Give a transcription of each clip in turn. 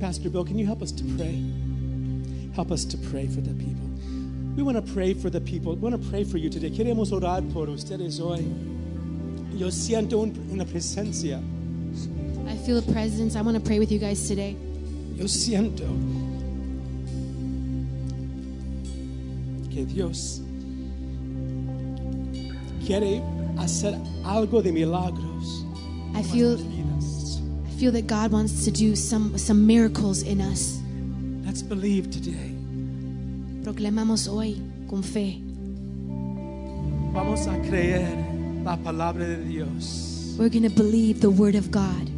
Pastor Bill, can you help us to pray? Help us to pray for the people. We want to pray for the people. We want to pray for you today. Queremos orar por ustedes hoy. Yo siento una presencia. I feel a presence. I want to pray with you guys today. Yo siento que Dios quiere hacer algo de milagros. I feel nuestras vidas. I feel that God wants to do some some miracles in us. Let's believe today. Proclamamos hoy con fe. Vamos a creer la palabra de Dios. We're going to believe the word of God.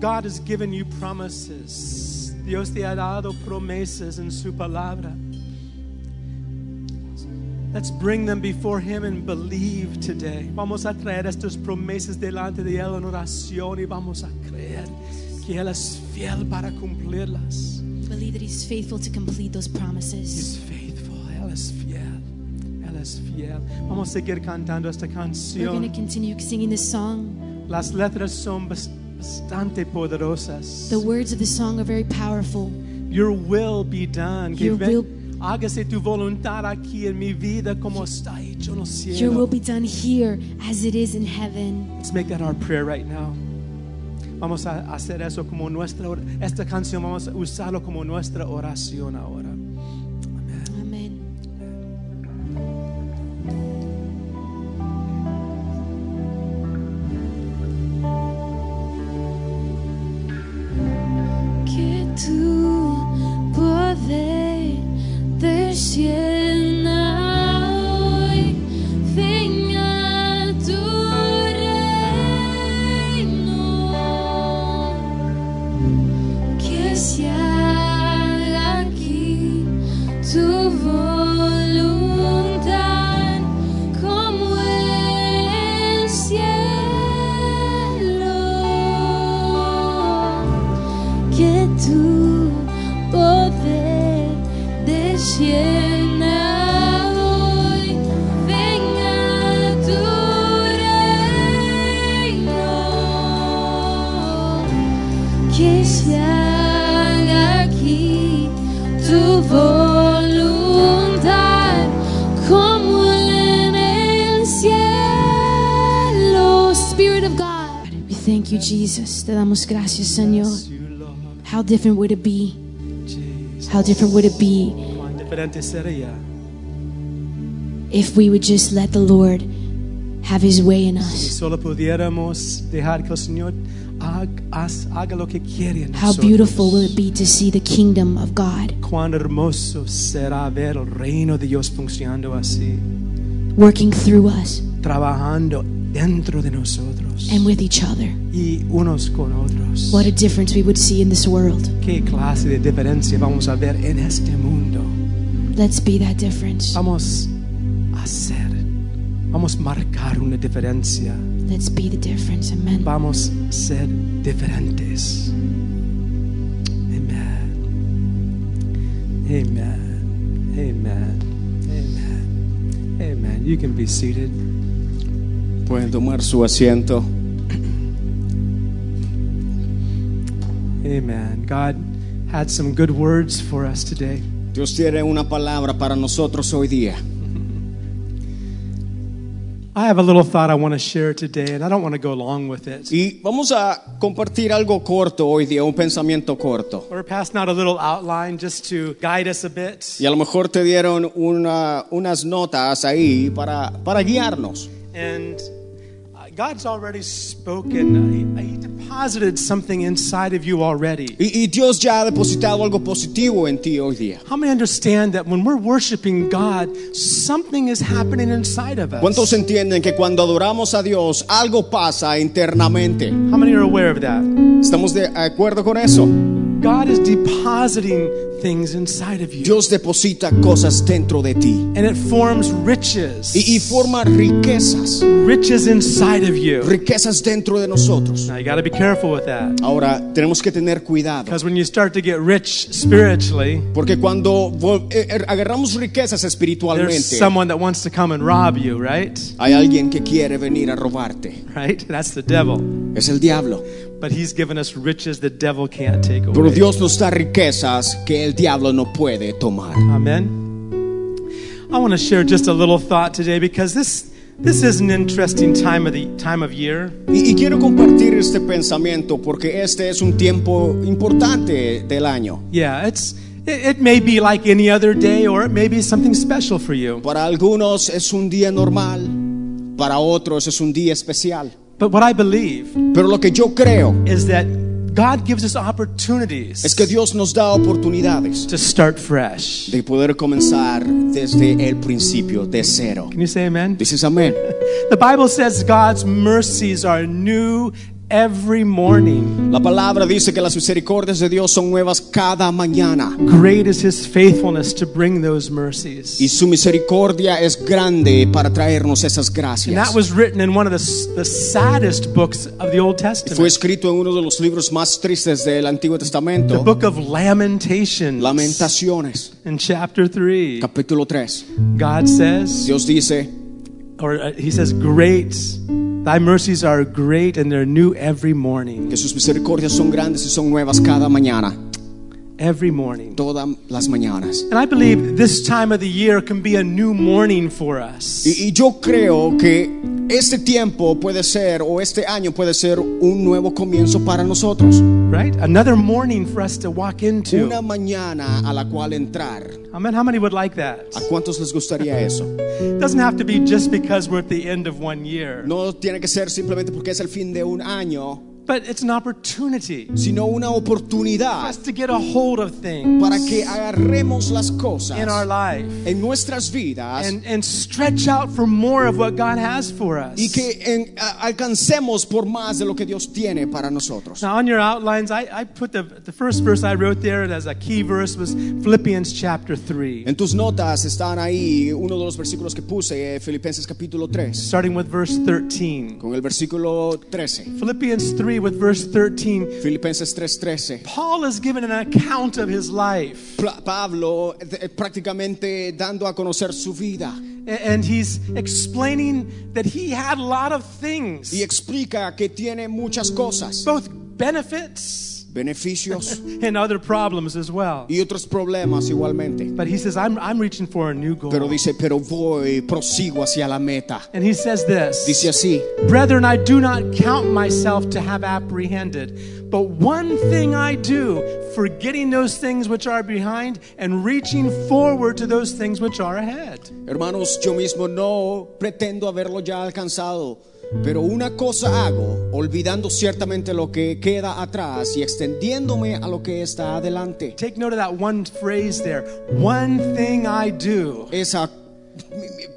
God has given you promises. Dios te ha dado promesas en su palabra. Let's bring them before Him and believe today. Vamos a traer estas promesas delante de Él en oración y vamos a que Él es fiel para cumplirlas. Believe that he's faithful to complete those He's promises. faithful. Él es fiel. Él es fiel. Vamos a seguir cantando esta We're going to canción. continue singing this song. Las letras son bas- bastante poderosas. The words of the song are very powerful. Your will be done. Que Your ven- will- hágase tu voluntad aquí en mi vida como está hecho en el Your will be done here as it is in heaven. Let's make that our prayer right now. Vamos a hacer eso como nuestra esta canción vamos a usarlo como nuestra oración ahora. Damos gracias, Señor. How different would it be? How different would it be Cuán diferente sería if we would just let the Lord have his way in us? solo pudiéramos dejar que el Señor haga, haz- haga lo que quiere en How beautiful will it be to see the kingdom of God Cuán hermoso será ver el reino de Dios funcionando así, working through us trabajando dentro de nosotros and with each other? y unos con otros. What a difference we would see in this world. ¿Qué clase de diferencia vamos a ver en este mundo? Let's be that difference. Vamos a hacer, vamos a marcar una diferencia. Let's be the difference. Amen. Vamos a ser diferentes. Amen. Amen. Amen. Amen. Amen. You can be seated. Pueden tomar su asiento. Amen. God had some good words for us today. Dios tiene una palabra para nosotros hoy día. I have a little thought I want to share today, and I don't want to go along with it. Y vamos a compartir algo corto hoy día, un pensamiento corto. We're passing out a little outline just to guide us a bit. Y a lo mejor te dieron una- unas notas ahí para, para guiarnos. And God's already spoken. He, he deposited something inside of you already. Y, y Dios ya ha depositado algo positivo en ti hoy día. How many understand that when we're worshiping God, something is happening inside of us? ¿Cuántos entienden que cuando adoramos a Dios algo pasa internamente? How many are aware of that? ¿Estamos de acuerdo con eso? God is depositing things inside of you. Dios deposita cosas dentro de ti And it forms riches. y, y forma riquezas, riches inside of you. riquezas dentro de nosotros. Now you got to be careful with that. Ahora tenemos que tener cuidado. Because when you start to get rich spiritually, Porque cuando eh, eh, agarramos riquezas espiritualmente, there's someone that wants to come and rob you, right? hay alguien que quiere venir a robarte. Right? That's the devil. Es el diablo. But He's given us riches the devil can't take Pero away. Dios nos da riquezas que el diablo no puede tomar. Amen. I want to share just a little thought today because this this is an interesting time of the time of year. Y, y quiero compartir este pensamiento porque este es un tiempo importante del año. Yeah, it's it, it may be like any other day or it may be something special for you. Para algunos es un día normal, para otros es un día especial. But what I believe Pero lo que yo creo is that God gives us opportunities es que Dios nos da oportunidades to start fresh. de poder comenzar desde el principio, de cero. Can you say amen? Dices amén. The Bible says God's mercies are new every morning. La palabra dice que las misericordias de Dios son nuevas cada mañana Great is his faithfulness to bring those mercies. y su misericordia es grande para traernos esas gracias. And that was written in one of the, the saddest books of the Old Testament. Fue escrito en uno de los libros más tristes del Antiguo Testamento. the book of Lamentations. Lamentaciones, In chapter 3, capítulo 3. God says, Dios dice, or uh, he says, Great, thy mercies are great and they're new every morning. que sus misericordias son grandes y son nuevas cada mañana, Every morning. todas las mañanas. And I believe this time of the year can be a new morning for us. Y, y yo creo que este tiempo puede ser, o este año puede ser un nuevo comienzo para nosotros. Right? Another morning for us to walk into. Una mañana a la cual entrar. Amen. How many would like that? ¿A cuántos les gustaría eso? It doesn't have to be just because we're at the end of one year, No tiene que ser simplemente porque es el fin de un año, but it's an opportunity sino una for oportunidad us to get a hold of things para que agarremos las cosas in our life en nuestras vidas and, and stretch out for more of what God has for us. y que en- alcancemos por más de lo que Dios tiene para nosotros. Now, on your outlines, I, I put the, the first verse I wrote there as a key verse was Philippians chapter 3, En tus notas están ahí uno de los versículos que puse, Filipenses capítulo 3, starting with verse 13. con el versículo 13. Philippians 3 with verse 13. Filipenses 3:13. Paul is given an account of his life. Pablo eh, prácticamente dando a conocer su vida And he's explaining that he had a lot of things, y explica que tiene muchas cosas, both benefits beneficios and other problems as well. y otros problemas igualmente. But he says, I'm, I'm reaching for a new goal. Pero dice, pero voy, prosigo hacia la meta. And he says this Dice así, Brethren, I do not count myself to have apprehended, but one thing I do, forgetting those things which are behind and reaching forward to those things which are ahead. hermanos, yo mismo no pretendo haberlo ya alcanzado, pero una cosa hago, olvidando ciertamente lo que queda atrás y extendiéndome a lo que está adelante. Take note of that one phrase there. One thing I do. Esa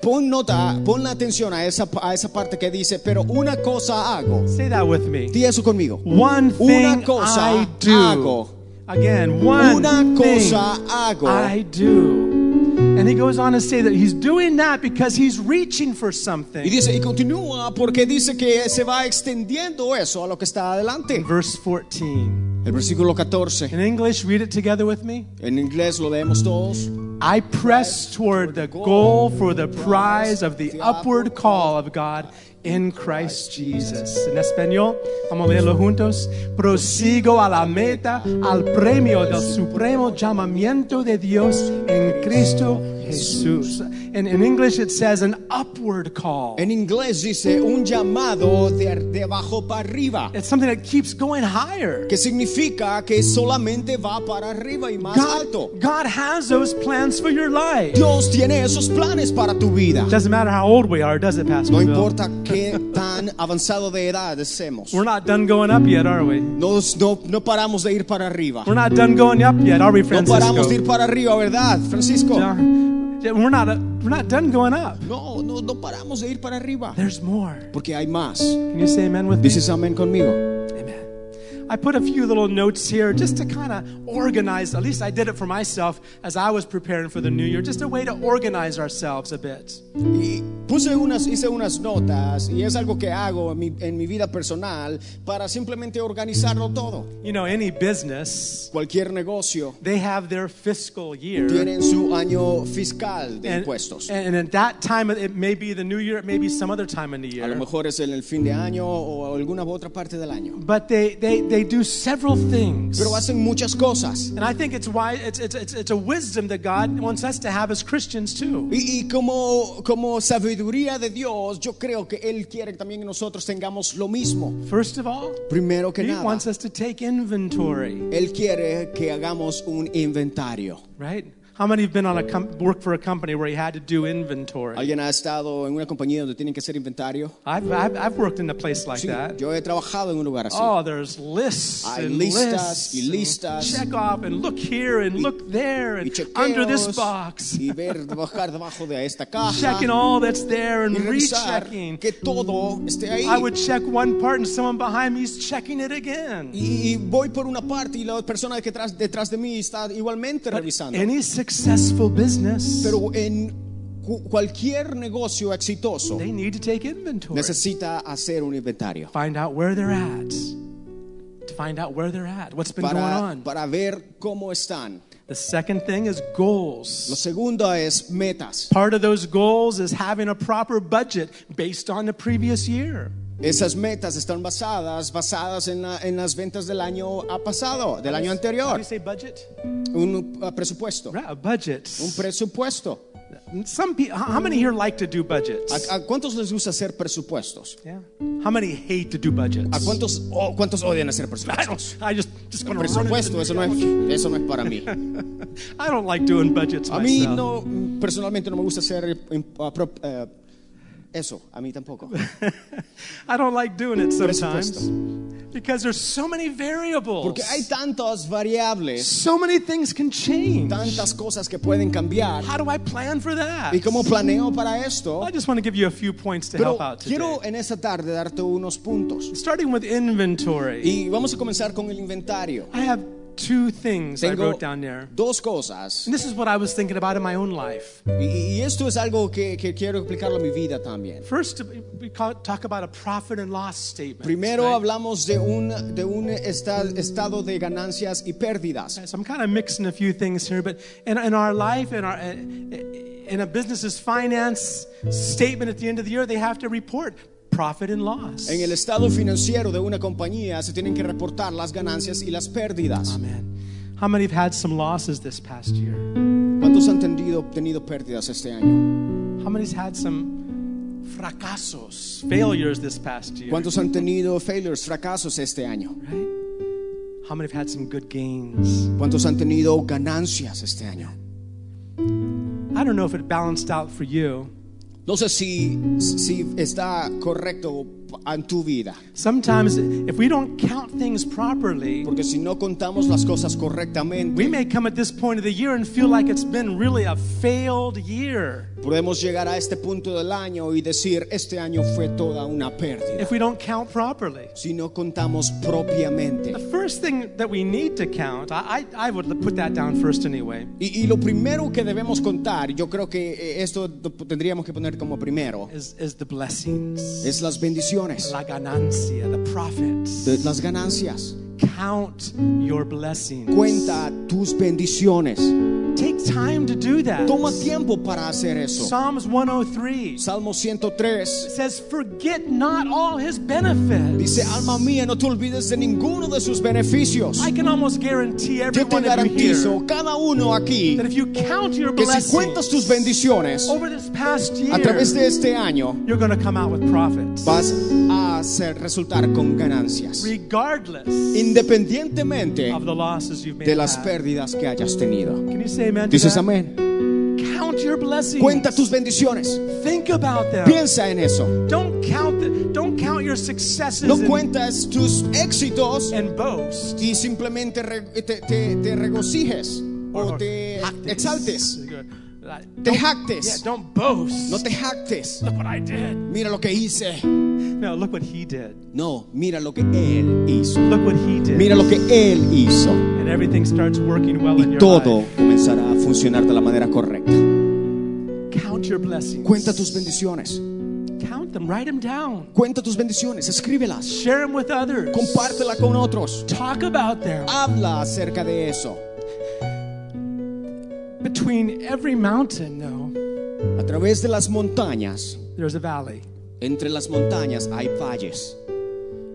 pon nota, pon la atención a esa a esa parte que dice, pero una cosa hago. Say that with me. Di eso conmigo. One Una thing cosa I do. hago. Again, one Una thing cosa hago. I do. He goes on to say that he's doing that because he's reaching for Y something. dice, y continúa porque dice que se va extendiendo eso a lo que está adelante. Verse 14. El versículo 14. In English, read it together with me. En inglés lo leemos todos. I press toward the goal for the prize of the upward call of God in Christ Jesus. En español, vamos a leerlo juntos. Prosigo a la meta, al premio del supremo llamamiento de Dios en Cristo Jesús. In, in English, it says an upward call. En inglés dice un llamado de, de abajo para arriba. It's something that keeps going higher. Que significa que solamente va para arriba y más alto. God, God has those plans for your life. Dios tiene esos planes para tu vida. Doesn't matter how old we are, does it, Pastor? No Bill? importa qué tan avanzado de edad estemos. We're not done going up yet, are we? Nos- no, no paramos de ir para arriba. We're not done going up yet, are we, No paramos de ir Francisco? para arriba, ¿verdad, Francisco? Yeah. We're not, uh, we're not done going up. No, no, no paramos de ir para arriba. There's more. Porque hay más. Can you say amen with me? Dices amén conmigo. Amen. I put a few little notes here just to kind of organize. At least I did it for myself as I was preparing for the new year. Just a way to organize ourselves a bit. Y puse unas, hice unas notas y es algo que hago en mi, en mi vida personal para simplemente organizarlo todo. You know, any business, Cualquier negocio they have their fiscal year. tiene su año fiscal de And, impuestos. and at that time, it may be the new year, it may be some other time in the A lo year. mejor es en el fin de año o alguna otra parte del año. But they, they, they do several things. Pero hacen muchas cosas. And I think it's why it's, it's, it's, it's a wisdom that God wants us to have as Christians too. Y, y como, como sabiduría de Dios, yo creo que Él quiere que también nosotros tengamos lo mismo. First of all, Primero que He nada, wants us to take inventory, Él quiere que hagamos un inventario. right? How many have been on a com- work for a company where you had to do inventory? ¿Alguien ha estado en una compañía donde tienen que hacer inventario? I've, I've, I've worked in a place like Sí, that. yo he trabajado en un lugar así. Oh, there's lists Hay and listas lists. y listas. check off and look here and look there and under this box. y ver bajar debajo de esta caja Checking all that's there and y rechecking. que todo esté ahí. I would check one part and someone behind me is checking it again. y, y voy por una parte y la persona que detrás, detrás de mí está igualmente revisando. Any successful business, Pero en cualquier negocio exitoso they need to take inventory. necesita hacer un inventario Find out where they're at. To find out where they're at. What's been going para, on. para ver cómo están. The second thing is goals. Lo segundo es metas. Part of those goals is having a proper budget based on the previous year. Esas metas están basadas, basadas en, la- en las ventas del año pasado, del año anterior. Un uh, presupuesto. Right, a budget. Un presupuesto. Some people, how many here like to do budgets? ¿A, a cuántos les gusta hacer presupuestos? Yeah. How many hate to do budgets? ¿A cuántos, oh, cuántos odian hacer I presupuestos? I just gonna Presupuesto, eso no es, eso no es para mí. I don't like doing budgets A mí myself. no, personalmente no me gusta hacer eh, uh, eh, eso, a mí tampoco. I don't like doing it sometimes because there's so many variables. Porque hay tantas variables, so many things can change. tantas cosas que pueden cambiar. How do I plan for that? ¿Y cómo planeo para esto? I just want to give you a few points to Pero help out today. quiero en esta tarde darte unos puntos. Starting with inventory. Y vamos a comenzar con el inventario. I have two things I Tengo wrote down there. dos cosas. And this is what I was thinking about in my own life. Y, y esto es algo que, que quiero explicarlo a mi vida también. First, we call- talk about a profit and loss statement. Primero right? hablamos de un, de un esta- estado de ganancias y pérdidas. So I'm kind of mixing a few things here, but in, in our life, in our in a business's finance statement at the end of the year, they have to report profit and loss. En el estado financiero de una compañía se tienen que reportar las ganancias y las pérdidas. Amen. How many have had some losses this past year? ¿Cuántos han tenido, tenido pérdidas este año? How many's had some fracasos, failures this past year? ¿Cuántos han tenido failures, fracasos este año? Right? How many have had some good gains? ¿Cuántos han tenido ganancias este año? I don't know if it balanced out for you. No sé si, si está correcto en tu vida. Sometimes, if we don't count things properly, Porque si no contamos las cosas correctamente, we may come at this point of the year and feel like it's been really a failed year podemos llegar a este punto del año y decir, este año fue toda una pérdida. if we don't count properly. Si no contamos propiamente. The first thing that we need to count, I, I, I would put that down first anyway, Y, y lo primero que debemos contar, yo creo que eh, esto tendríamos que poner como primero, is, is the blessings, es las bendiciones, la ganancia, the profits. de- las ganancias. Count your blessings. Cuenta tus bendiciones. Take time to do that. Toma tiempo para hacer eso. Psalms 103 Salmo 103 says, Forget not all his benefits. dice, alma mía, no te olvides de ninguno de sus beneficios. I can almost guarantee every Yo te garantizo, cada uno aquí, that if you count your que si cuentas tus blessings bendiciones over this past a través de este año, you're going to come out with profits. vas a hacer resultar con ganancias. Regardless Independientemente of the losses you've made. de las pérdidas que hayas tenido. Can you say amen? to Dices amén. Cuenta tus bendiciones. Think about them. Piensa en eso. Don't count the, don't count your successes No cuentas tus éxitos y simplemente te, te- te regocijes o te exaltes. Te don't- jactes. No te jactes. Look what I did. Mira lo que hice. No, look what he did. No, mira lo que Él hizo. Look what he did. Mira lo que Él hizo. and everything starts working well in Y your todo life. comenzará a funcionar de la manera correcta. Count your blessings. Cuenta tus bendiciones. Count them. Write them down. Cuenta tus bendiciones. Escríbelas. Share them with others. Compártela con otros. Talk about them. Habla acerca de eso. Between every mountain, though, A través de las montañas, there's a valley. Entre las montañas hay valles.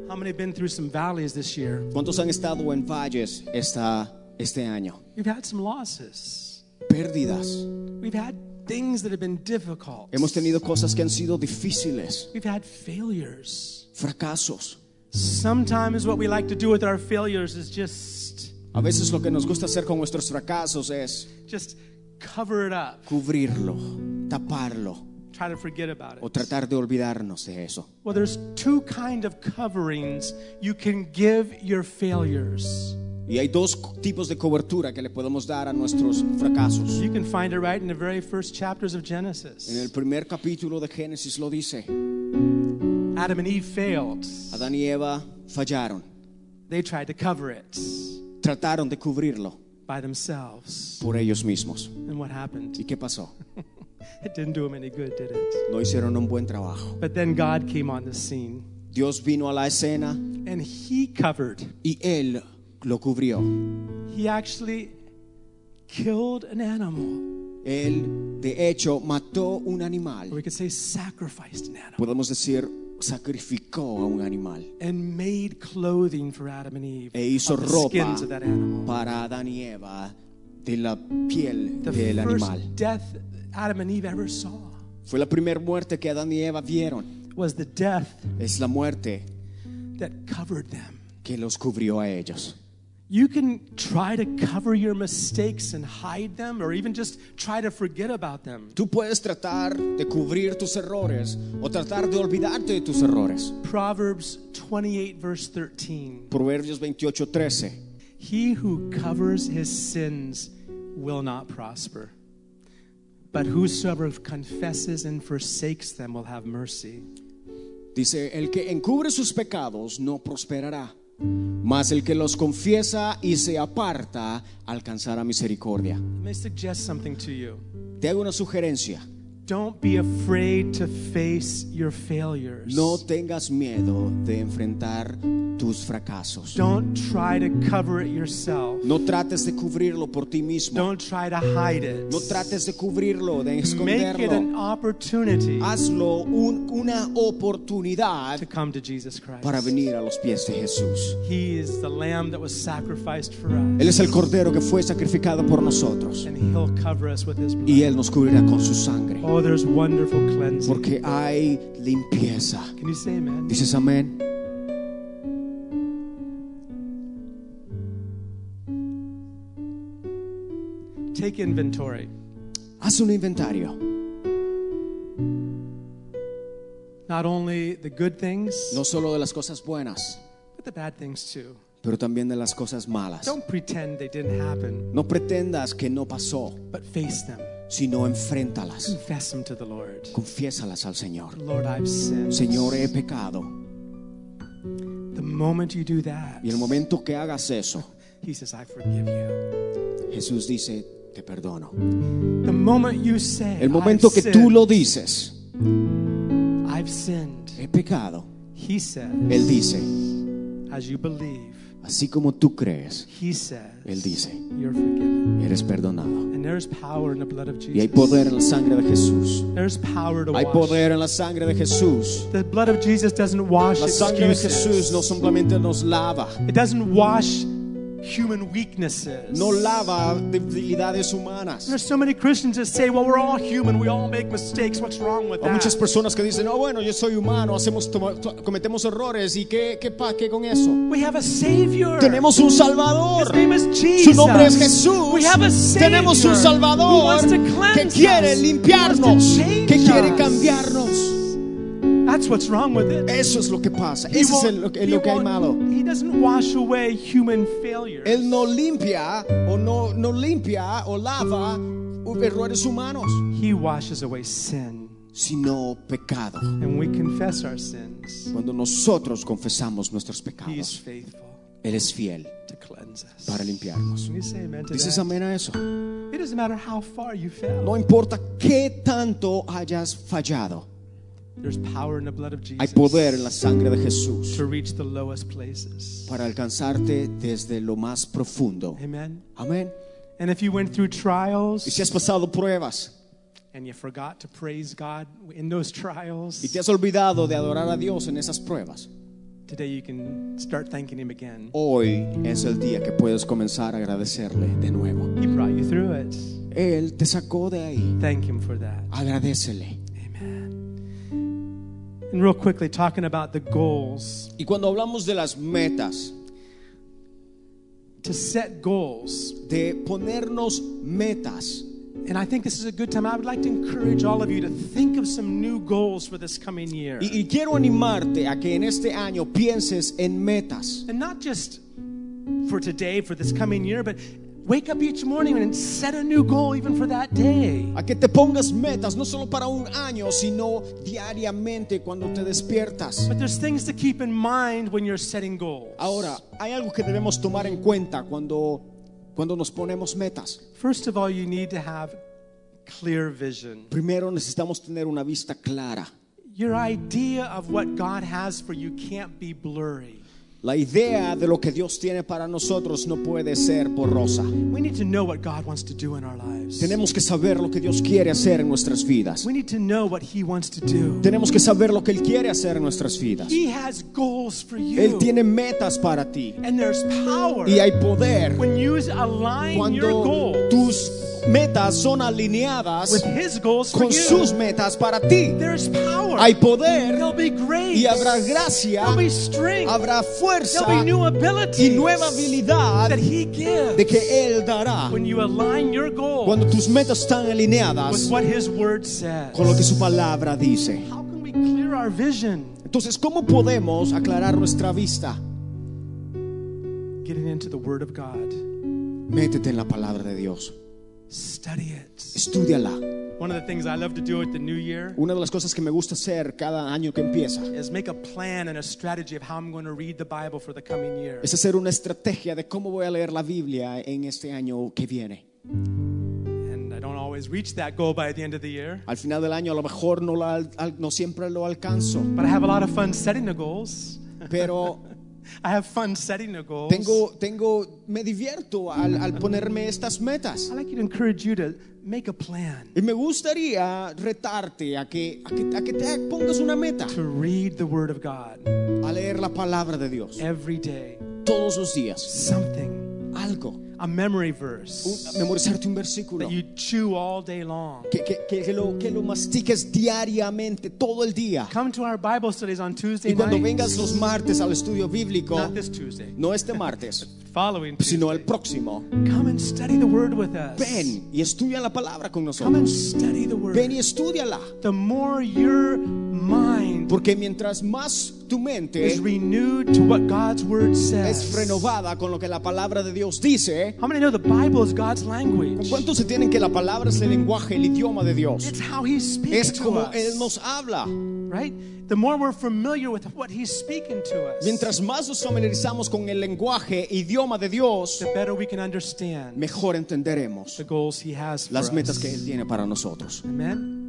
How many have been through some valleys this year? ¿Cuántos han estado en valles esta, este año? We've had some losses. Pérdidas. We've had things that have been difficult. Hemos tenido cosas que han sido difíciles. We've had failures. Fracasos. Sometimes what we like to do with our failures is just A veces lo que nos gusta hacer con nuestros fracasos es just cover it up, cubrirlo, taparlo try to forget about o it. tratar de olvidarnos de eso. Well, there's two kind of coverings you can give your failures. Y hay dos tipos de cobertura que le podemos dar a nuestros fracasos. You can find it right in the very first chapters of En el Genesis. primer capítulo de Génesis lo dice. Adam and Eve failed. Adán y Eva fallaron. They tried to cover it Trataron de cubrirlo by themselves. por ellos mismos. And what happened? ¿Y qué pasó? It didn't do them any good, did it? No hicieron un buen trabajo. But then God came on the scene Dios vino a la escena and he covered. y Él lo cubrió. He actually killed an animal. Él, de hecho, mató un Or animal. we could say sacrificed an animal. Podemos decir, sacrificó a un animal And made clothing for Adam and Eve. e hizo the ropa of that animal. para Adán y Eva de la piel The del first animal. death Adam and Eve ever saw Fue la primera muerte que Adán y Eva vieron. was the death Es la muerte that covered them. que los cubrió a ellos. You can try to cover your mistakes and hide them, or even just try to forget about them. Tú puedes tratar de cubrir tus errores o tratar de olvidarte de tus errores. Proverbs 28, verse 13. Proverbios 28, 13. He who covers his sins will not prosper, but whosoever confesses and forsakes them will have mercy. Dice, el que encubre sus pecados no prosperará, mas el que los confiesa y se aparta alcanzará misericordia. Te hago una sugerencia. Don't be afraid to face your failures. No tengas miedo de enfrentar tus fracasos. Don't try to cover it yourself. No trates de cubrirlo por ti mismo. Don't try to hide it. No trates de cubrirlo, de Make it esconderlo. an opportunity Hazlo un- una oportunidad to come to Jesus Christ. para venir a los pies de Jesús. He is the lamb that was sacrificed for us. Él es el cordero que fue sacrificado por nosotros And he'll cover us with his blood. y Él nos cubrirá con su sangre. Oh, there's wonderful cleansing. Porque hay limpieza. Can you say amen? ¿Dices amén? Take inventory. Haz un inventario. Not only the good things, No solo de las cosas buenas, but the bad things too. pero también de las cosas malas. Don't pretend they didn't happen, No pretendas que no pasó, but face them. Sino enfréntalas. Confess them to the Lord. Confiésalas al Señor. Lord, I've sinned. Señor, he pecado. The moment you do that, Y el momento que hagas eso, He says, I forgive you. Jesús dice, te perdono. The moment you say, El momento I've que tú sinned, lo dices, I've sinned, he pecado, He says, Él dice, as you believe, así como tú crees, He says, Él dice, you're forgiven. eres perdonado. And there's power in the blood of Y hay Jesus. poder en la sangre de Jesús. There's power to Hay poder en la sangre de Jesús. The blood of Jesus doesn't wash La sangre de. Jesús no simplemente nos lava, It doesn't wash human weaknesses. no lava debilidades humanas. There's so many Christians that say, well, we're all human. We all make mistakes. What's wrong with Hay muchas that? personas que dicen, oh bueno, yo soy humano, hacemos, cometemos errores y qué, qué, con eso. We have a Savior. Tenemos un Salvador. His name is Jesus. Su nombre es Jesús. We have a Savior Tenemos un who Salvador wants to que quiere limpiarnos, who que quiere cambiarnos. That's what's wrong with it. Eso es lo que pasa. He Eso es el- lo, que- he hay malo. He doesn't wash away human failures. Él no limpia o no, no limpia o lava errores humanos. He washes away sin. sino pecado. And we confess our sins. Cuando nosotros confesamos nuestros pecados, faithful Él es fiel to cleanse us. para limpiarnos. ¿Dices amén a eso? It doesn't matter how far you fell. No importa qué tanto hayas fallado, hay Jesus poder en la sangre de Jesús to reach the lowest places. para alcanzarte desde lo más profundo. Amen. Amén. And if you went through Y si has pasado pruebas and you forgot to praise God in those trials, y te has olvidado de adorar a Dios en esas pruebas, today you can start thanking Him again. hoy es el día que puedes comenzar a agradecerle de nuevo. He brought you through it. Él te sacó de ahí. Thank Him for that. Agradecele. And real quickly, talking about the goals, Y cuando hablamos de las metas, to set goals. de ponernos metas, And I think this is a good time. I would like to encourage all of you to think of some new goals for this coming year. y, y quiero animarte a que en este año pienses en metas. And not just for today, for this coming year, but wake up each morning and set a new goal even for that day. A que te pongas metas, no solo para un año, sino diariamente cuando te despiertas. But there's things to keep in mind when you're setting goals. Ahora, hay algo que debemos tomar en cuenta cuando, cuando nos ponemos metas. First of all, you need to have clear vision. Primero necesitamos tener una vista clara. Your idea of what God has for you can't be blurry. La idea de lo que Dios tiene para nosotros no puede ser borrosa. We need to know what God wants to do in our lives. Tenemos que saber lo que Dios quiere hacer en nuestras vidas. We need to know what He wants to do. Tenemos que saber lo que Él quiere hacer en nuestras vidas. He has goals for you. Él tiene metas para ti. and there's power Y hay poder when you align your cuando goals tus metas son alineadas with His goals for con you. sus metas para ti. Power. Hay poder There'll be grace. y habrá gracia, There'll be strength. habrá fuerza There'll be new abilities y nueva habilidad that He gives de que Él dará when you align your goals cuando tus metas están with alineadas what His Word says. con lo que su palabra dice. How can we clear our vision? Entonces, ¿cómo podemos aclarar nuestra vista? Getting into the Word of God. Métete en la palabra de Dios. Study it. Estúdiala. One of the things I love to do at the new year Una de las cosas que me gusta hacer cada año que empieza is make a plan and a strategy of how I'm going to read the Bible for the coming year. es hacer una estrategia de cómo voy a leer la Biblia en este año que viene. And I don't always reach that goal by the end of the year, Al final del año a lo mejor no, la al- al- no siempre lo alcanzo, but I have a lot of fun setting the goals. pero I have fun setting the goals. tengo, tengo, me divierto al, al ponerme estas metas. I'd like to encourage you to make a plan Y me gustaría retarte a que, a que, a que te pongas una meta, to read the Word of God a leer la palabra de Dios every day. todos los días. Something, Algo, a memory verse un- memorizarte un versículo. that you chew all day long. Que, que- que- que lo, que lo mastiques diariamente, todo el día. Come to our Bible studies on Tuesday Y cuando vengas los martes al estudio bíblico, Not this Tuesday, no este martes, following sino el próximo, Come and study the Word with us. ven y estudia la palabra con Come and nosotros. study the Word. Ven y estudiala. The more your mind Porque mientras más tu mente is renewed to what God's Word es says. renovada con lo que la palabra de Dios dice, How many know the Bible is God's language? ¿cuántos se tienen que la palabra es el lenguaje, el idioma de Dios? It's how He speaks Es to como us. Él nos habla. right? The more we're familiar with what He's speaking to us, Mientras más nos familiarizamos con el lenguaje, idioma de Dios, the better we can understand mejor entenderemos the goals He has for las metas us. que Él tiene para nosotros. Amen.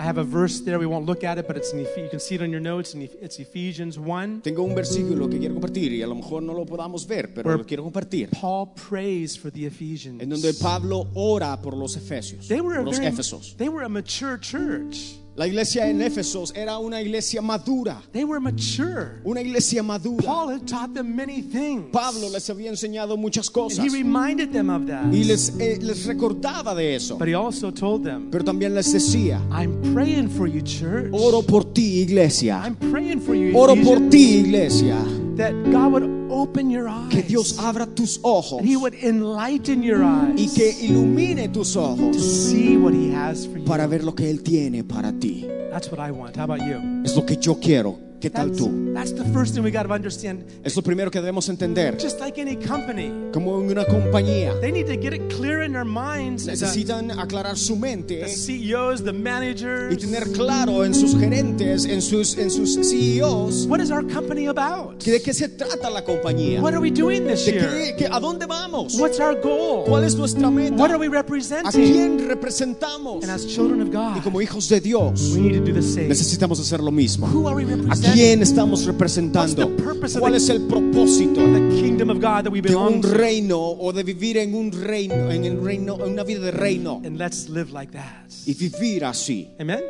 I have a verse there. We won't look at it, but it's in you can see it on your notes. And it's Ephesians 1. Tengo un versículo que quiero compartir y a lo mejor no lo podamos ver, pero Where- lo quiero compartir. Paul prays for the Ephesians. En donde Pablo ora por los efesios, They were, a los very, éfesos. they were a mature church. La iglesia en Éfesos era una iglesia madura, They were mature. una iglesia madura. Paul had taught them many things. Pablo les había enseñado muchas And cosas he reminded them of that. y les, eh, les recordaba de eso, But he also told them, pero también les decía, I'm praying for you, church. oro por ti iglesia, I'm praying for you, oro por ti iglesia, that God would open your eyes. que Dios abra tus ojos and he would enlighten your eyes y que ilumine tus to ojos see what he has for you. para ver lo que Él tiene para ti. That's what I want. How about you? Es lo que yo quiero. ¿Qué tal That's, tú? that's the first thing we got to understand. Es lo primero que debemos entender. Just like any company, Como en una compañía, they need to get it clear in their minds. The, necesitan aclarar su mente the CEOs, the y managers. tener claro en sus gerentes, en sus, en sus CEOs, What is our company about? de qué se trata la compañía. What are we doing this De qué, ¿A dónde vamos? What's our goal? ¿Cuál es nuestra meta? What are we ¿A representing? quién representamos? And as children of Y God, como hijos de Dios, we need to do the same. necesitamos hacer lo mismo. Who are we ¿A representing? Quién estamos representando? ¿Cuál es el propósito de un reino o de vivir en un reino, en el reino, en una vida de reino And let's live like that. y vivir así? Amen?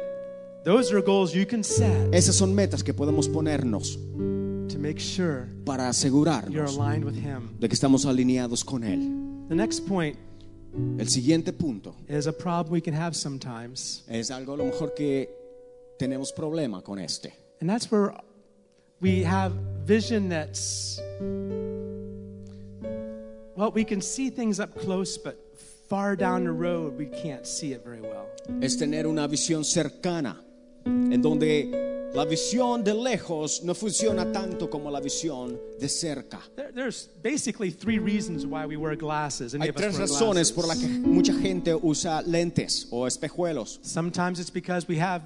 Those are goals you can set Esas son metas que podemos ponernos to make sure para you're asegurarnos aligned with Him. de que estamos alineados con Él. The next point El siguiente punto is a problem we can have sometimes. es algo a lo mejor que tenemos problema con este. And that's where we have vision that's, well, we can see things up close, but far down the road, we can't see it very well. Es tener una visión cercana en donde la visión de lejos no funciona tanto como la visión de cerca. There, there's basically three reasons why we wear glasses. Any Hay tres razones glasses. por las que mucha gente usa lentes o espejuelos. Sometimes it's because we have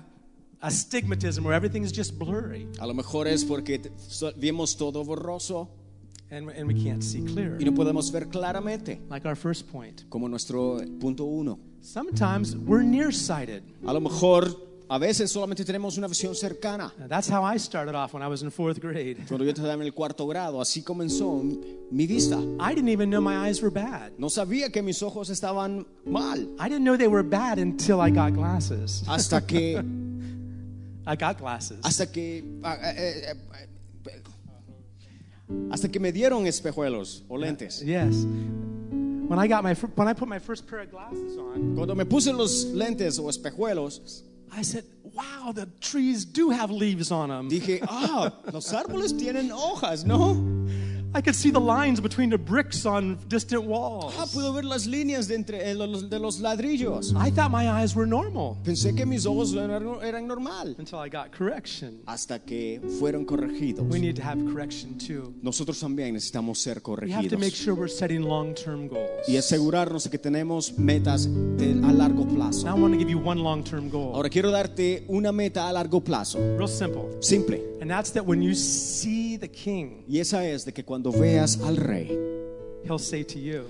astigmatism where everything's just blurry A lo mejor es porque vemos todo borroso and, and we can't see clear. y no podemos ver claramente, Like our first point. como nuestro punto uno. Sometimes we're nearsighted. A lo mejor a veces solamente tenemos una visión cercana. Now, That's how I started off when I was in fourth grade. Cuando yo estaba en el cuarto grado, así comenzó mi vista. I didn't even know my eyes were bad. No sabía que mis ojos estaban mal I didn't know they were bad until I got glasses. hasta que I got glasses. hasta que ah, eh, eh, eh, hasta que me dieron espejuelos o lentes. Yes. When I got my when I put my first pair of glasses on, Cuando me puse los lentes o espejuelos, I said, "Wow, the trees do have leaves on them." dije, ah, los árboles tienen hojas, ¿no? I could see the lines between the bricks on distant walls. Ah, puedo ver las líneas de entre eh, los, de los ladrillos. I thought my eyes were normal Pensé que mis ojos eran, normal until I got correction. hasta que fueron corregidos. We need to have correction too. Nosotros también necesitamos ser We have to make corregidos sure we're setting long-term goals. y asegurarnos de que tenemos metas de- a largo plazo. Now I want to give you one long-term goal. Ahora quiero darte una meta a largo plazo, Real simple. simple, And that's that when you see the king, y esa es de que cuando veas al rey, he'll say to you,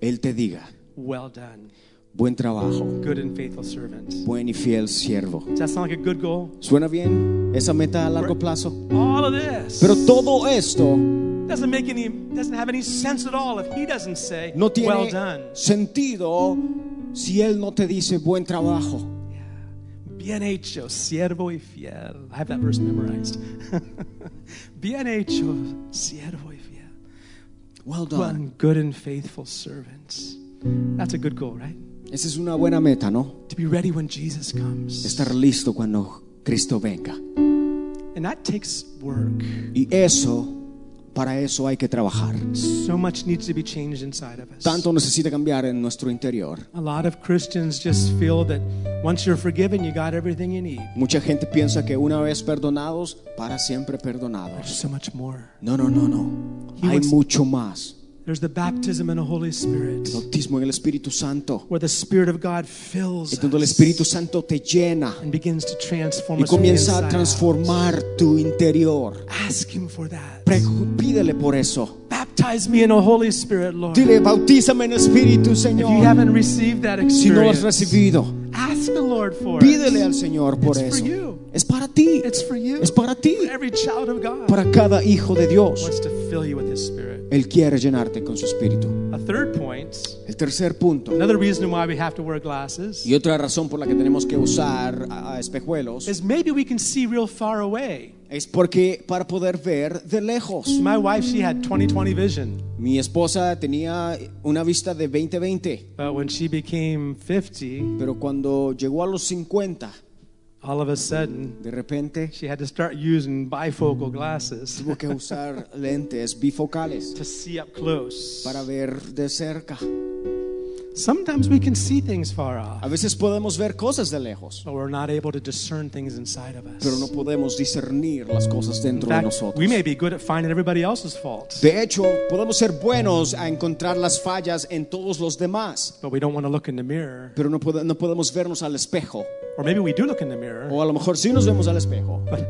él te diga, Well done, buen trabajo, good and faithful servant. buen y fiel siervo. Does that sound like a good goal? ¿Suena bien esa meta a largo plazo? All of this Pero todo esto doesn't make any doesn't have any sense at all if he doesn't say, no tiene Well done. sentido si él no te dice buen trabajo. Bien hecho, siervo y fiel. I have that verse memorized. Bien hecho, siervo y fiel. Well done. One good and faithful servant. That's a good goal, right? Esa es una buena meta, ¿no? To be ready when Jesus comes. Estar listo cuando Cristo venga. And that takes work. Y eso, para eso hay que trabajar. So much needs to be changed inside of us. Tanto necesita cambiar en nuestro interior. A lot of Christians just feel that once you're forgiven, you got everything you need. Mucha gente piensa que una vez perdonados, para siempre perdonados. There's so much more. No, no, no, no. He Hay wants- mucho más. There's the baptism in the Holy Spirit, Bautismo en el Espíritu Santo. where the Spirit of God fills donde el Espíritu Santo te llena and begins to transform y comienza a transformar tu interior. Ask Him for that. Pídele por eso. Baptize me in the Holy Spirit, Lord. Dile, bautízame en Espíritu, If you Señor. haven't received that Si no lo has experience, recibido, ask the Lord for pídele it. al Señor por It's for eso. you. Es para ti. It's for you. Es para ti. For every child of God Para cada hijo de Dios. wants to fill you with His Spirit. Él quiere llenarte con su Espíritu. A third point, El tercer punto. another reason why we have to wear glasses, Y otra razón por la que tenemos que usar a- a espejuelos is maybe we can see real far away. es porque para poder ver de lejos. My wife, she had 20/20 vision, Mi esposa tenía una vista de 20-20, but when she became 50, pero cuando llegó a los 50, all of a sudden, de repente she had to start using bifocal glasses tuvo que usar lentes bifocales to see up close. para ver de cerca. Sometimes we can see things far off, A veces podemos ver cosas de lejos, but we're not able to discern things inside of us. pero no podemos discernir las cosas dentro de fact, nosotros. we may be good at finding everybody else's faults, De hecho, podemos ser buenos a encontrar las fallas en todos los demás, but we don't want to look in the mirror. pero no, pode- no podemos vernos al espejo. Or maybe we do look in the mirror, O a lo mejor sí nos vemos al espejo. but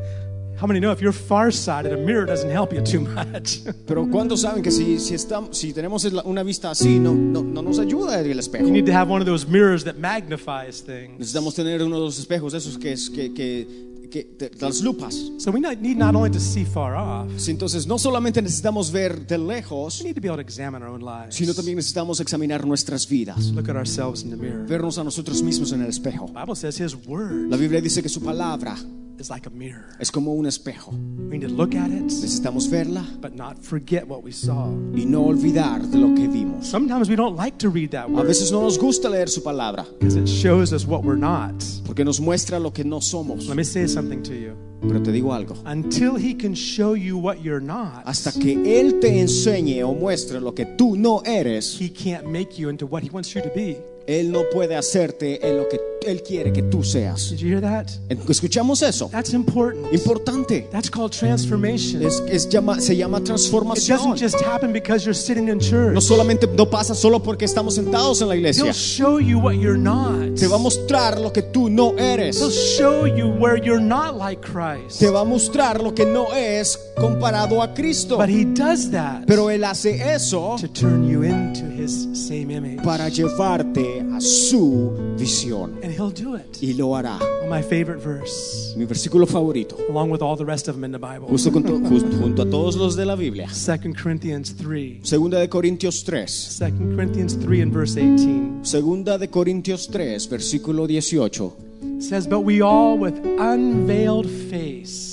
how many know if you're farsighted, a mirror doesn't help you too much? Pero ¿cuántos saben que si, si, estamos, si tenemos una vista así, no, no, no nos ayuda el espejo? you need to have one of those mirrors that magnifies things. Necesitamos tener uno de los espejos esos que, que, que, que de- las lupas. So we need not only to see far off, Entonces, no solamente necesitamos ver de lejos, we need to be able to examine our own lives. sino también necesitamos examinar nuestras vidas, Look at ourselves in the mirror. vernos a nosotros mismos en el espejo. The Bible says His word La Biblia dice que su palabra is like a mirror. es como un espejo. We need to look at it, Necesitamos verla but not forget what we saw. y no olvidar de lo que vimos. Sometimes we don't like to read that A word veces no nos gusta leer su palabra because it shows us what we're not. porque nos muestra lo que no somos. Let me say something to you. Pero te digo algo. Until He can show you what you're not, Hasta que Él te enseñe o muestre lo que tú no eres, He can't make you into what He wants you to be. Él no puede hacerte en lo que Él quiere que tú seas. Did you hear that? ¿Escuchamos eso? That's important. Importante. That's called transformation. Es, es llama- se llama It transformación. doesn't just happen because you're sitting in church. No solamente no pasa solo porque estamos sentados en la iglesia. He'll show you what you're not. Te va a mostrar lo que tú no eres. He'll show you where you're not like Christ. Te va a mostrar lo que no es comparado a Cristo. But he does that Pero Él hace eso to turn you into his same image. para llevarte a su visión. And he'll do it. Y lo hará. My favorite verse, Mi versículo favorito. along with all the rest of them in the Bible. Justo con to- jus- junto a todos los de la Biblia. 2 Corinthians 3. Segunda de Corintios 3. 2 Corinthians 3 and verse 18 Segunda de Corintios 3, versículo 18. says, But we all with unveiled face,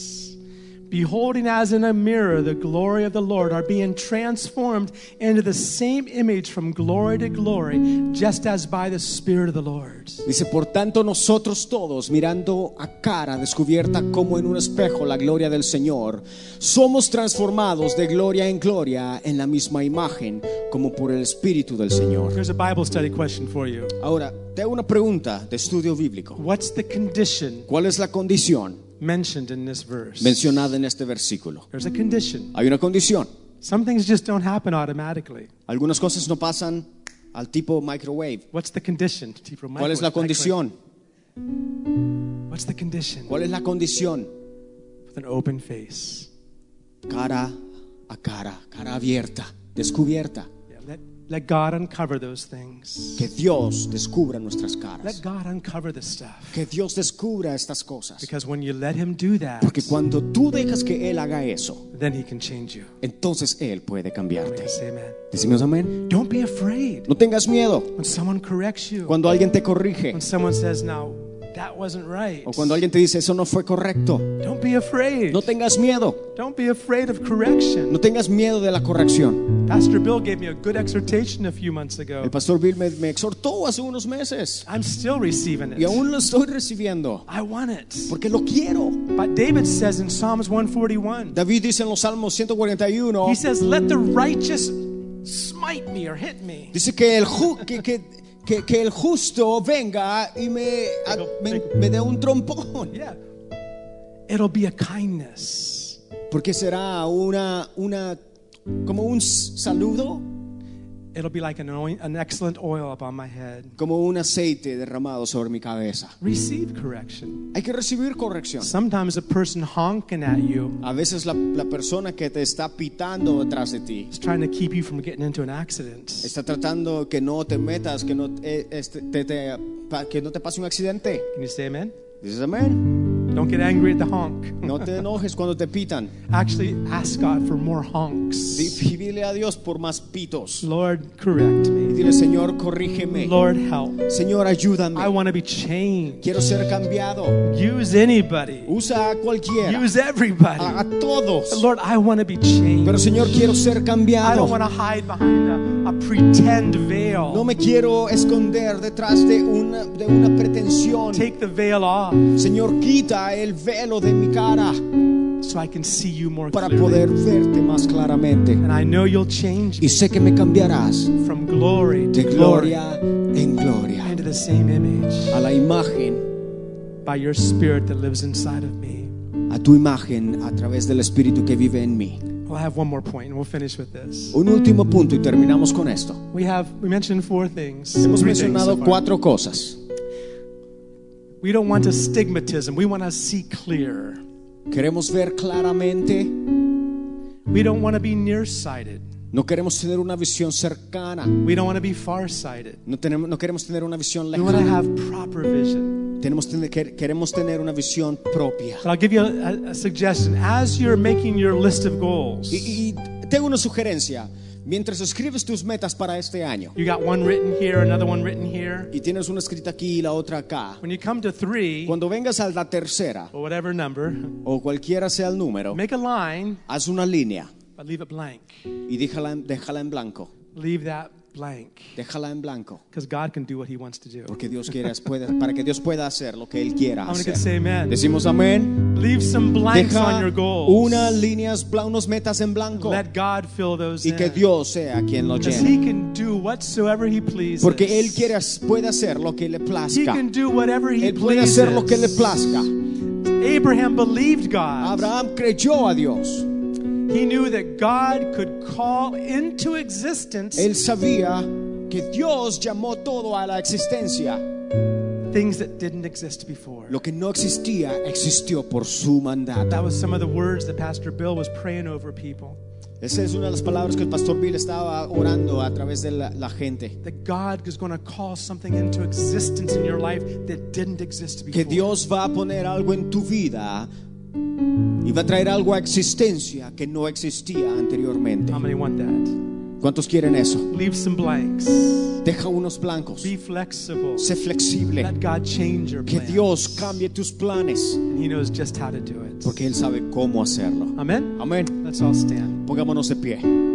beholding as in a mirror the glory of the Lord, are being transformed into the same image from glory to glory, just as by the Spirit of the Lord. Dice, por tanto nosotros todos, mirando a cara descubierta como en un espejo la gloria del Señor, somos transformados de gloria en gloria en la misma imagen como por el Espíritu del Señor. Here's a Bible study question for you. Ahora, te hago una pregunta de estudio bíblico. What's the condition ¿Cuál es la condición mentioned in this verse? mencionada en este versículo? There's a condition. Hay una condición. Some things just don't happen automatically. Algunas cosas no pasan al tipo microwave. What's the condition? Tipo ¿Cuál es la microwave, condición? microwave. What's the condition? ¿Cuál es la condición? With an open face. Cara a cara, cara abierta, descubierta. Let, let God uncover those things. Que Dios descubra nuestras Let caras. God uncover the stuff. Que Dios descubra estas cosas. Because when you let Him do that, Porque cuando tú dejas que Él haga eso, then He can change you. entonces Él puede cambiarte. Amen. Decimos amén. Don't be afraid No tengas miedo when someone corrects you. cuando alguien te corrige When someone says, now, that wasn't right. o cuando alguien te dice eso no fue correcto. Don't be afraid. No tengas miedo. Don't be afraid of correction. No tengas miedo de la corrección. Pastor Bill gave me a good exhortation a few months ago. El pastor Bill me, me exhortó hace unos meses I'm still receiving y it. aún lo estoy recibiendo I want it. porque lo quiero. But David says in Psalms 141, David dice en los Salmos 141, he says, Let the righteous smite me or hit me. dice que el, que, que, que, que el justo venga y me, a- me, me dé un trompón. Yeah. It'll be a kindness. Porque será una, una, como un saludo, It'll be like an, oil, an excellent oil upon my head. como un aceite derramado sobre mi cabeza. Receive correction. Hay que recibir corrección. Sometimes a person honking at you A veces la, la persona que te está pitando detrás de ti is trying to keep you from getting into an accident. está tratando que no te metas, que no, eh, este, te, te- que no te pase un accidente. Can you say amen? Dices amén. Don't get angry at the honk. No te enojes cuando te pitan. Actually, ask God for more honks. Dile a Dios por más pitos. Lord, correct me. dile, Señor, corrígeme. Lord, help. Señor, I ayúdame. want to be changed. Quiero ser cambiado. Use anybody. Usa a cualquiera, Use everybody. a, a todos. Lord, I want to be changed. Pero Señor, quiero ser I cambiado. don't want to hide behind a, a pretend veil. No me quiero esconder detrás de una, de una pretensión. Take the veil off Señor, quita el velo de mi cara so I can see you more para clearly. poder verte más claramente. And I know you'll change Y sé que me cambiarás from glory to de glory. gloria en gloria into the same image a la imagen, by your spirit that lives inside of me. a tu imagen a través del Espíritu que vive en mí. Well, I have one more point and we'll finish with this. Un último punto y terminamos con esto. We have we mentioned four things. Hemos mencionado so cuatro cosas. We don't want astigmatism. We want to see clear. Queremos ver claramente, We don't want to be nearsighted. no queremos tener una visión cercana, We don't want to be farsighted. no, tenemos, no queremos tener una visión lejana. We want to have proper vision. tenemos tener- quer- queremos tener una visión propia. But I'll give you a, a suggestion. As you're making your list of goals, Y, y tengo una sugerencia, mientras escribes tus metas para este año you got one written here, another one written here. y tienes una escrita aquí y la otra acá, When you come to three, cuando vengas a la tercera or whatever number, o cualquiera sea el número, make a line, haz una línea but leave it blank. y déjala, déjala en blanco, Leave that blank. déjala en blanco. Because God can do what He wants to do. Porque Dios quiere, puede- para que Dios pueda hacer lo que Él quiera hacer. say amen. Decimos amén. Leave some blanks on Deja your goals. unas líneas, unos metas en blanco Let God fill those y que. Dios sea quien lo Because llene. He can do whatsoever He pleases. Porque Él quiere, puede hacer lo que le He plazca. can do whatever He Él puede pleases. hacer lo que le plazca. Abraham believed God. Abraham creyó a Dios. He knew that God could call into existence Él sabía que Dios llamó todo a la existencia. things that didn't exist before. Lo que no existía existió por su mandato. That was some of the words that Pastor Bill was praying over people. Esa es una de las palabras que el pastor Bill estaba orando a través de la, la gente. That God is going to call something into existence in your life that didn't exist before. Que Dios va a poner algo en tu vida y va a traer algo a existencia que no existía anteriormente. How many want that? ¿Cuántos quieren eso? Leave some blanks. Deja unos blancos. Be flexible. Sé flexible. Let God change your Que plans. Dios cambie tus planes. And He knows just how to do it. Porque Él sabe cómo hacerlo. Amen? Amén. Let's all stand. Pongámonos de pie.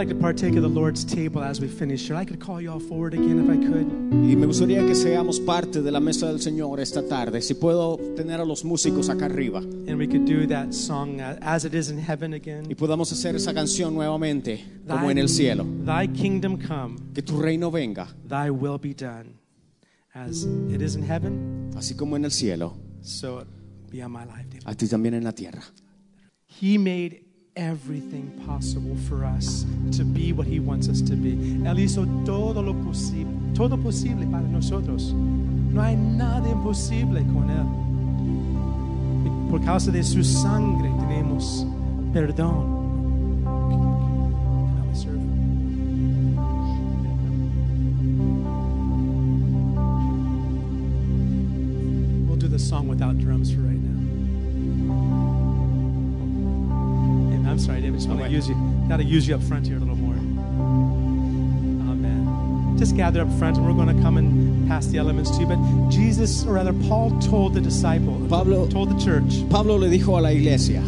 Like to partake of the Lord's table as we finish here. I could call you all forward again if I could. Y me gustaría que seamos parte de la mesa del Señor esta tarde. Si puedo tener a los músicos acá arriba And we could do that song uh, as it is in heaven again. y podamos hacer esa canción nuevamente como en el cielo. Thy kingdom come, Que tu reino venga, thy will be done. As it is in heaven, así como en el cielo, so be on my life. David. a ti también en la tierra. He made everything possible for us to be what He wants us to be. Él hizo todo lo posible, todo posible para nosotros. No hay nada imposible con Él. Por causa de su sangre tenemos perdón. We'll do the song without drums for right now. I'm sorry, David. Just want to use you. Got to use you up front here a little more. Amen. Just gather up front, and we're going to come and pass the elements to you. But Jesus, or rather, Paul told the disciple, Pablo- told the church. Pablo le dijo a la iglesia,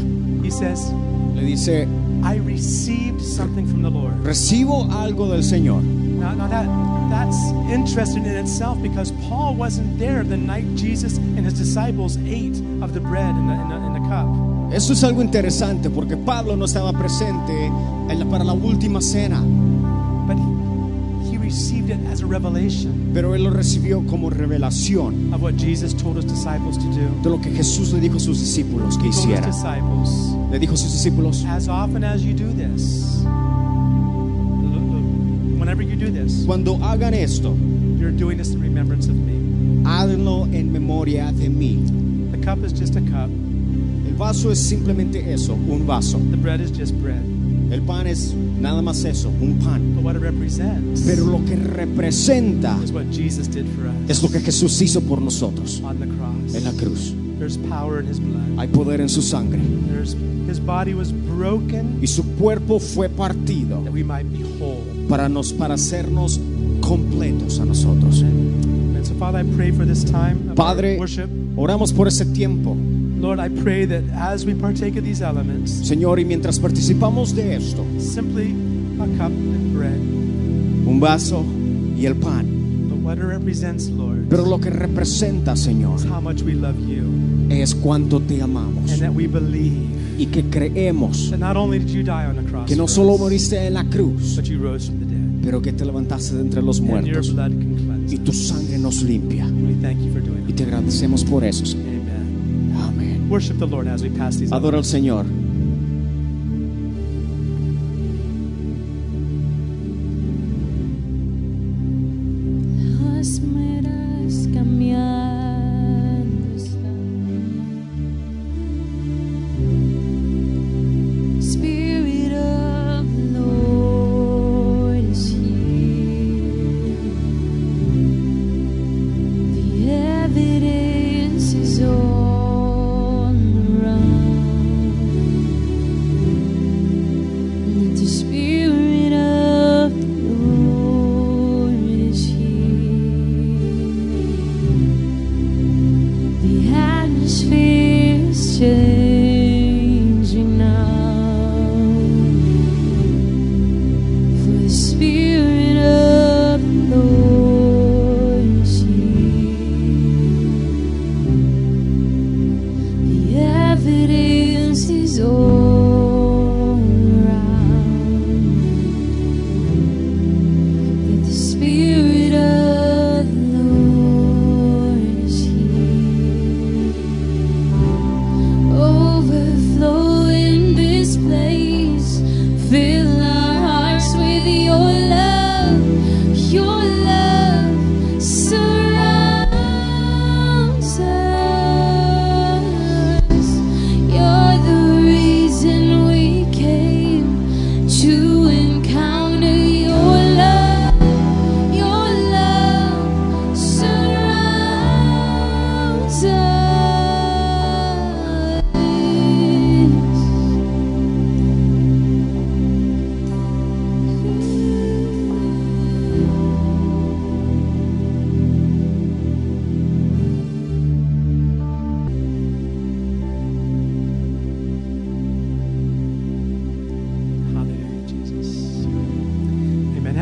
He says, le dice, "I received something from the Lord." recibo algo del Señor. Now, now that that's interesting in itself because Paul wasn't there the night Jesus and his disciples ate of the bread and the, and the, and the cup. Eso es algo interesante porque Pablo no estaba presente la- para la última cena, But he, he received it as a revelation pero él lo recibió como revelación of what Jesus told his disciples to do. de lo que Jesús le dijo a sus discípulos que He told his hicieran. disciples, Le dijo a sus discípulos, as often as you do this, whenever you do this, cuando hagan esto, you're doing this in remembrance of me. háganlo en memoria de mí. The cup is just a cup. Vaso es simplemente eso, un vaso. The bread is just bread. El pan es nada más eso, un pan. But what it represents Pero lo que representa is what Jesus did for us es lo que Jesús hizo por nosotros on the cross. en la cruz. There's power in his blood. Hay poder en su sangre. There's his body was broken Y su cuerpo fue partido that we might be whole. para, nos, para hacernos completos a nosotros. And so, Father, I pray for this time of Padre, worship. oramos por ese tiempo. Lord, I pray that as we partake of these elements, Señor, y mientras participamos de esto, simply a cup and bread, un vaso y el pan, but what it represents, Lord, pero lo que representa, Señor, is how much we love you es cuánto te amamos and that we believe y que creemos that not only did you die on the cross, que no solo moriste en la cruz, but you rose from the dead, pero que te levantaste de entre los and your muertos blood can cleanse. y tu sangre nos limpia. We thank you for doing Y te agradecemos por eso, Señor. Worship the Lord as we pass these. Adora al Señor.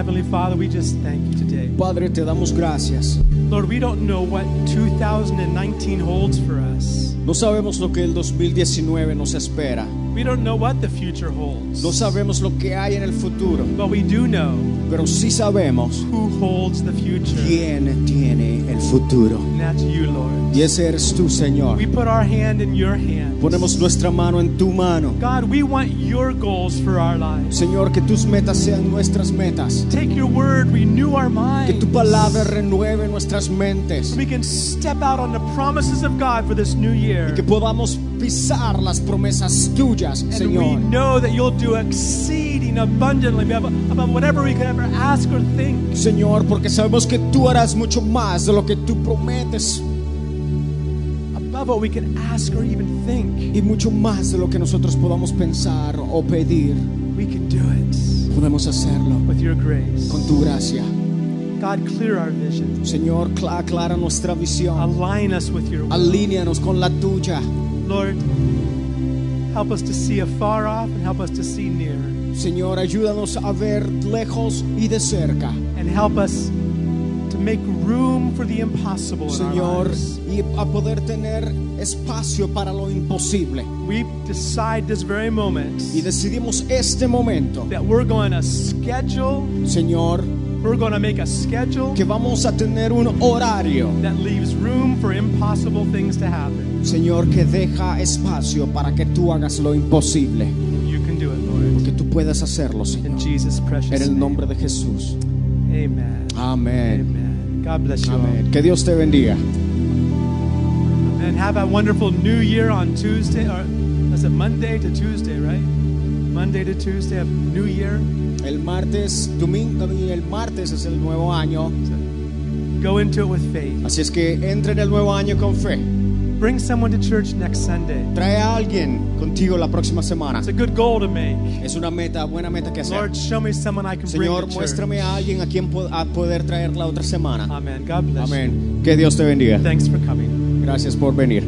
Heavenly Father, we just thank you today. Padre, te damos gracias. Lord, we don't know what 2019 holds for us. No sabemos lo que el 2019 nos espera. We don't know what the future holds. No sabemos lo que hay en el futuro. But we do know Pero sí sabemos who holds the future. quién tiene el futuro. And that's you, Lord. Y ese eres tú, Señor. We put our hand in your hand. Ponemos nuestra mano en tu mano. God, we want your goals for our lives. Señor, que tus metas sean nuestras metas. Take your word, renew our Que minds. tu palabra renueve nuestras mentes. We can step out on the promises of God for this new year. Y que podamos pisar las promesas tuyas, And we know that you'll do exceeding abundantly above whatever we could ever ask or think. Señor, porque sabemos que tú harás mucho más de lo que tú prometes Above what we can ask or even think. y mucho más de lo que nosotros podamos pensar o pedir. We can do it Podemos hacerlo with your grace. con tu gracia. God, clear our vision. Señor, cla- aclara nuestra visión. Align us with your will. Alíneanos con la tuya. Lord, help us to see afar off and help us to see near. Señor, ayúdanos a ver lejos y de cerca. And help us make room for the impossible Señor, y a poder tener espacio para lo imposible. We decide this very moment Y decidimos este momento, that we're going to schedule, Señor, we're going to make a schedule que vamos a tener un horario, that leaves room for impossible things to happen. Señor, que deja espacio para que tú hagas lo imposible. You can do it, Lord. Que tú puedas hacerlo, Señor. In Jesus' precious En el name. nombre de Jesús. Amen. Amén. Amen. God bless you. Amén. Que Dios te bendiga. And have a wonderful new year on Tuesday, or is it Monday to Tuesday, right? Monday to Tuesday, a new year. El martes, domingo y el martes es el nuevo año. Go into it with faith. Así es que entre en el nuevo año con fe. Bring someone to church next Sunday. Trae a alguien contigo la próxima semana. It's a good goal to make. Es una meta, buena meta que hacer. Lord, show me someone I can Señor, bring to church. muéstrame a alguien a quien po- a poder traer la otra semana. Amen. God bless you. Amén. Que Dios te bendiga. Thanks for coming. Gracias por venir.